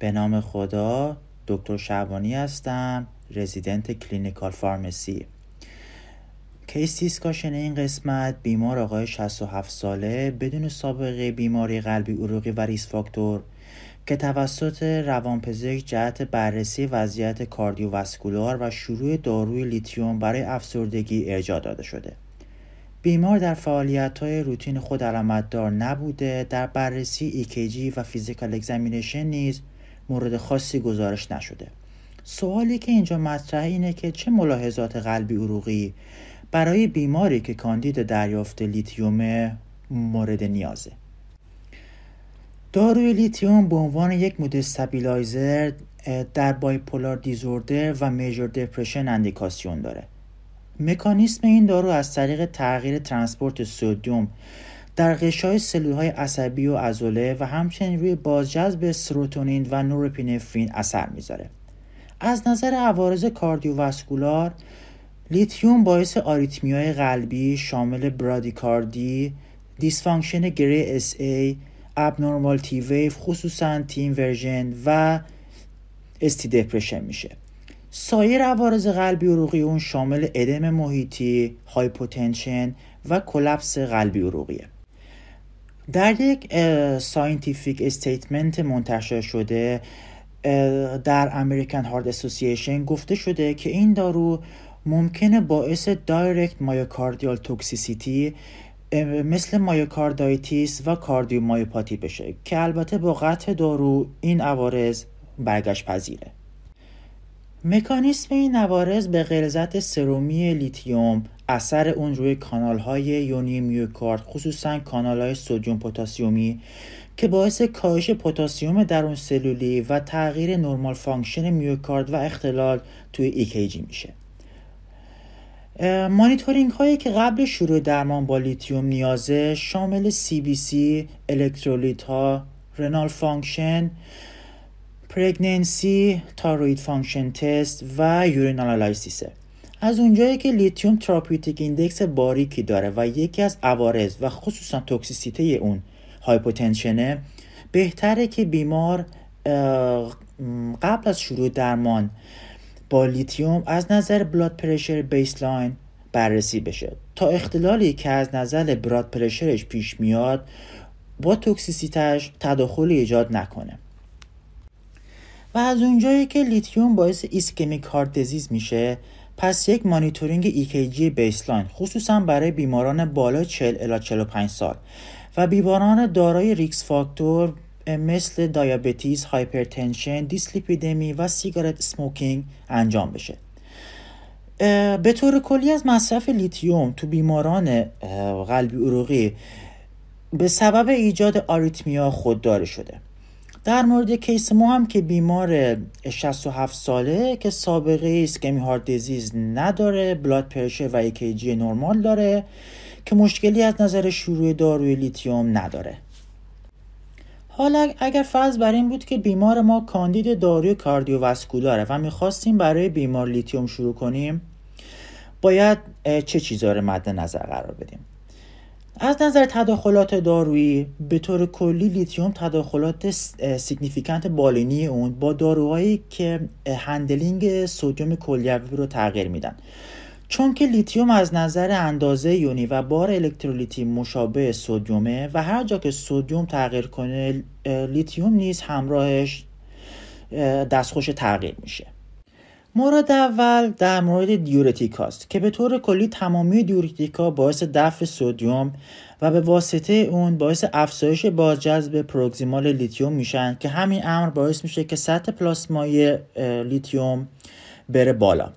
به نام خدا دکتر شعبانی هستم رزیدنت clinical pharmacy. case discussion این قسمت بیمار آقای 67 ساله بدون سابقه بیماری قلبی عروقی و risk factor که توسط روانپزشک جهت بررسی وضعیت cardiovascular و شروع داروی لیتیوم برای افسردگی ارجاع داده شده. بیمار در فعالیت های روتین خود علامتدار نبوده در بررسی EKG و physical examination نیز مورد خاصی گزارش نشده. سوالی که اینجا مطرح اینه که چه ملاحظات قلبی عروقی برای بیماری که کاندید دریافت لیتیوم مورد نیازه؟ داروی لیتیوم به عنوان یک mood stabilizer در bipolar disorder و major depression اندیکاسیون داره. مکانیسم این دارو از طریق تغییر transport sodium در غشای سلولهای عصبی و عضله و همچنین روی بازجذب سروتونین و نورپینفرین اثر می‌ذاره. از نظر عوارض cardiovascular لیتیوم باعث آریتمیای قلبی شامل برادیکاردی dysfunction گره SA abnormal T wave خصوصا T inversion و ST depression میشه. سایر عوارض قلبی عروقی اون شامل ادم محیطی hypotension و collapse قلبی عروقیه. در یک scientific statement منتشر شده در American Heart Association گفته شده که این دارو ممکنه باعث direct myocardial toxicity مثل myocarditis و cardiomyopathy بشه که البته با قطع دارو این عوارض برگشت پذیره. مکانیسم این عوارض به غلظت سرومی لیتیوم اثر اون روی کانال های یونی میوکارد خصوصا کانال های sodium potassium ی که باعث کاهش potassium درون سلولی و تغییر normal function میوکارد و اختلال توی EKG میشه. مانیتورینگ هایی که قبل شروع درمان با لیتیوم نیازه شامل CBC الکترولیت ها، renal function، pregnancy، thyroid function test و urine analysis ه از اونجایی که لیتیوم therapeutic index باریکی داره و یکی از عوارض و خصوصا toxicity ه اون hypotension ه بهتره که بیمار قبل از شروع درمان با لیتیوم از نظر blood pressure baseline بررسی بشه. تا اختلالی که از نظر blood pressure ش پیش میاد با toxicity ش تداخلی ایجاد نکنه. و از اونجایی که لیتیوم باعث ischemic heart disease میشه پس یک مانیتورینگ EKG baseline خصوصا برای بیماران بالای 40 الی 45 سال و بیماران دارای risk factor مثل diabetes، hypertension، dyslipidemia و cigarette smoking انجام بشه. به طور کلی از مصرف لیتیوم تو بیماران قلبی عروقی به سبب ایجاد آریتمیا خودداری شده. در مورد case ما هم که بیمار 67 ساله که سابقه ischemic heart disease نداره blood pressure و EKG نرمال داره که مشکلی از نظر شروع داروی لیتیوم نداره. حالا اگر فرض بر این بود که بیمار ما کاندید داروی cardiovascular ه و می‌خواستیم برای بیمار لیتیوم شروع کنیم باید چه چیزا رو مد نظر قرار بدیم؟ از نظر تداخلات دارویی به طور کلی لیتیوم تداخلات significant بالینی اون با داروهایی که handling sodium کلیوی رو تغییر میدن. چون که لیتیوم از نظر اندازه یونی و بار الکترولیتی مشابه sodium ه و هر جا که sodium تغییر کنه لیتیوم نیز همراهش دستخوش تغییر میشه. مورد اول در مورد دیورتیک هاست که به طور کلی تمامی دیورتیکا باعث دفع sodium و به واسطه اون باعث افزایش بازجذب proximal لیتیوم میشن که همین امر باعث میشه که سطح پلاسمای لیتیوم بره بالا.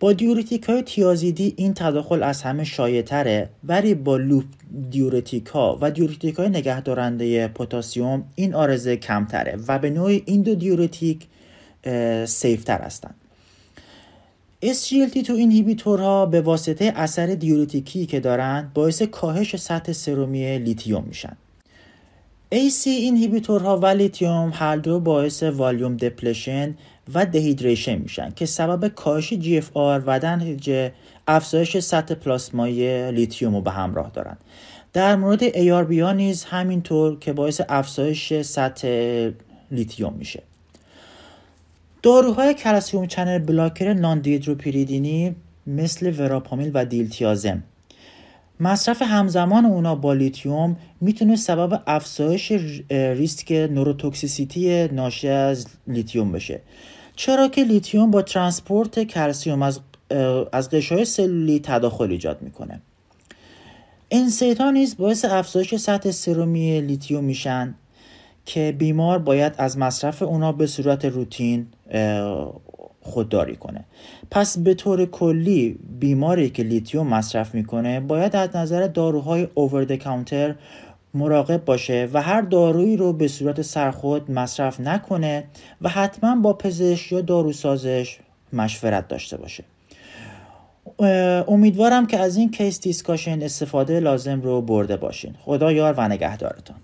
با دیورتیک های تیازیدی این تداخل از همه شایع تره ولی با loop دیورتیک ها و دیورتیک های نگهدارنده پوتاسیوم این عارضه کمتره و به نوعی این دو دیورتیک safer هستند SGLT2 inhibitor ها به واسطه اثر دیورتیکی که دارند باعث کاهش سطح سرومی لیتیوم میشن. ACE inhibitor ها و لیتیوم هر دو باعث volume depletion و dehydration میشن که سبب کاهش GFR و در نتیجه افزایش سطح پلاسمای لیتیوم رو به همراه دارند در مورد ARB ها نیز همینطور که باعث افزایش سطح لیتیوم میشه. داروهای calcium channel blocker non-dihydropyridine ی مثل وراپامیل و دیلتیازم. مصرف همزمان اونا با لیتیوم می‌تونه سبب افزایش ریسک neurotoxicity ناشی از لیتیوم بشه. چرا که لیتیوم با transport کلسیوم از از غشای سلولی تداخل ایجاد می‌کنه. NSAID نیز باعث افزایش سطح سرومی لیتیوم میشن. که بیمار باید از مصرف اونا به صورت روتین خودداری کنه. پس به طور کلی بیماری که لیتیوم مصرف می‌کنه باید از نظر داروهای over counter مراقب باشه و هر دارویی رو به صورت سرخود مصرف نکنه و حتما با پزشک یا داروسازش مشورت داشته باشه. امیدوارم که از این case discussion استفاده لازم رو برده باشین. خدا یار و نگهدارتان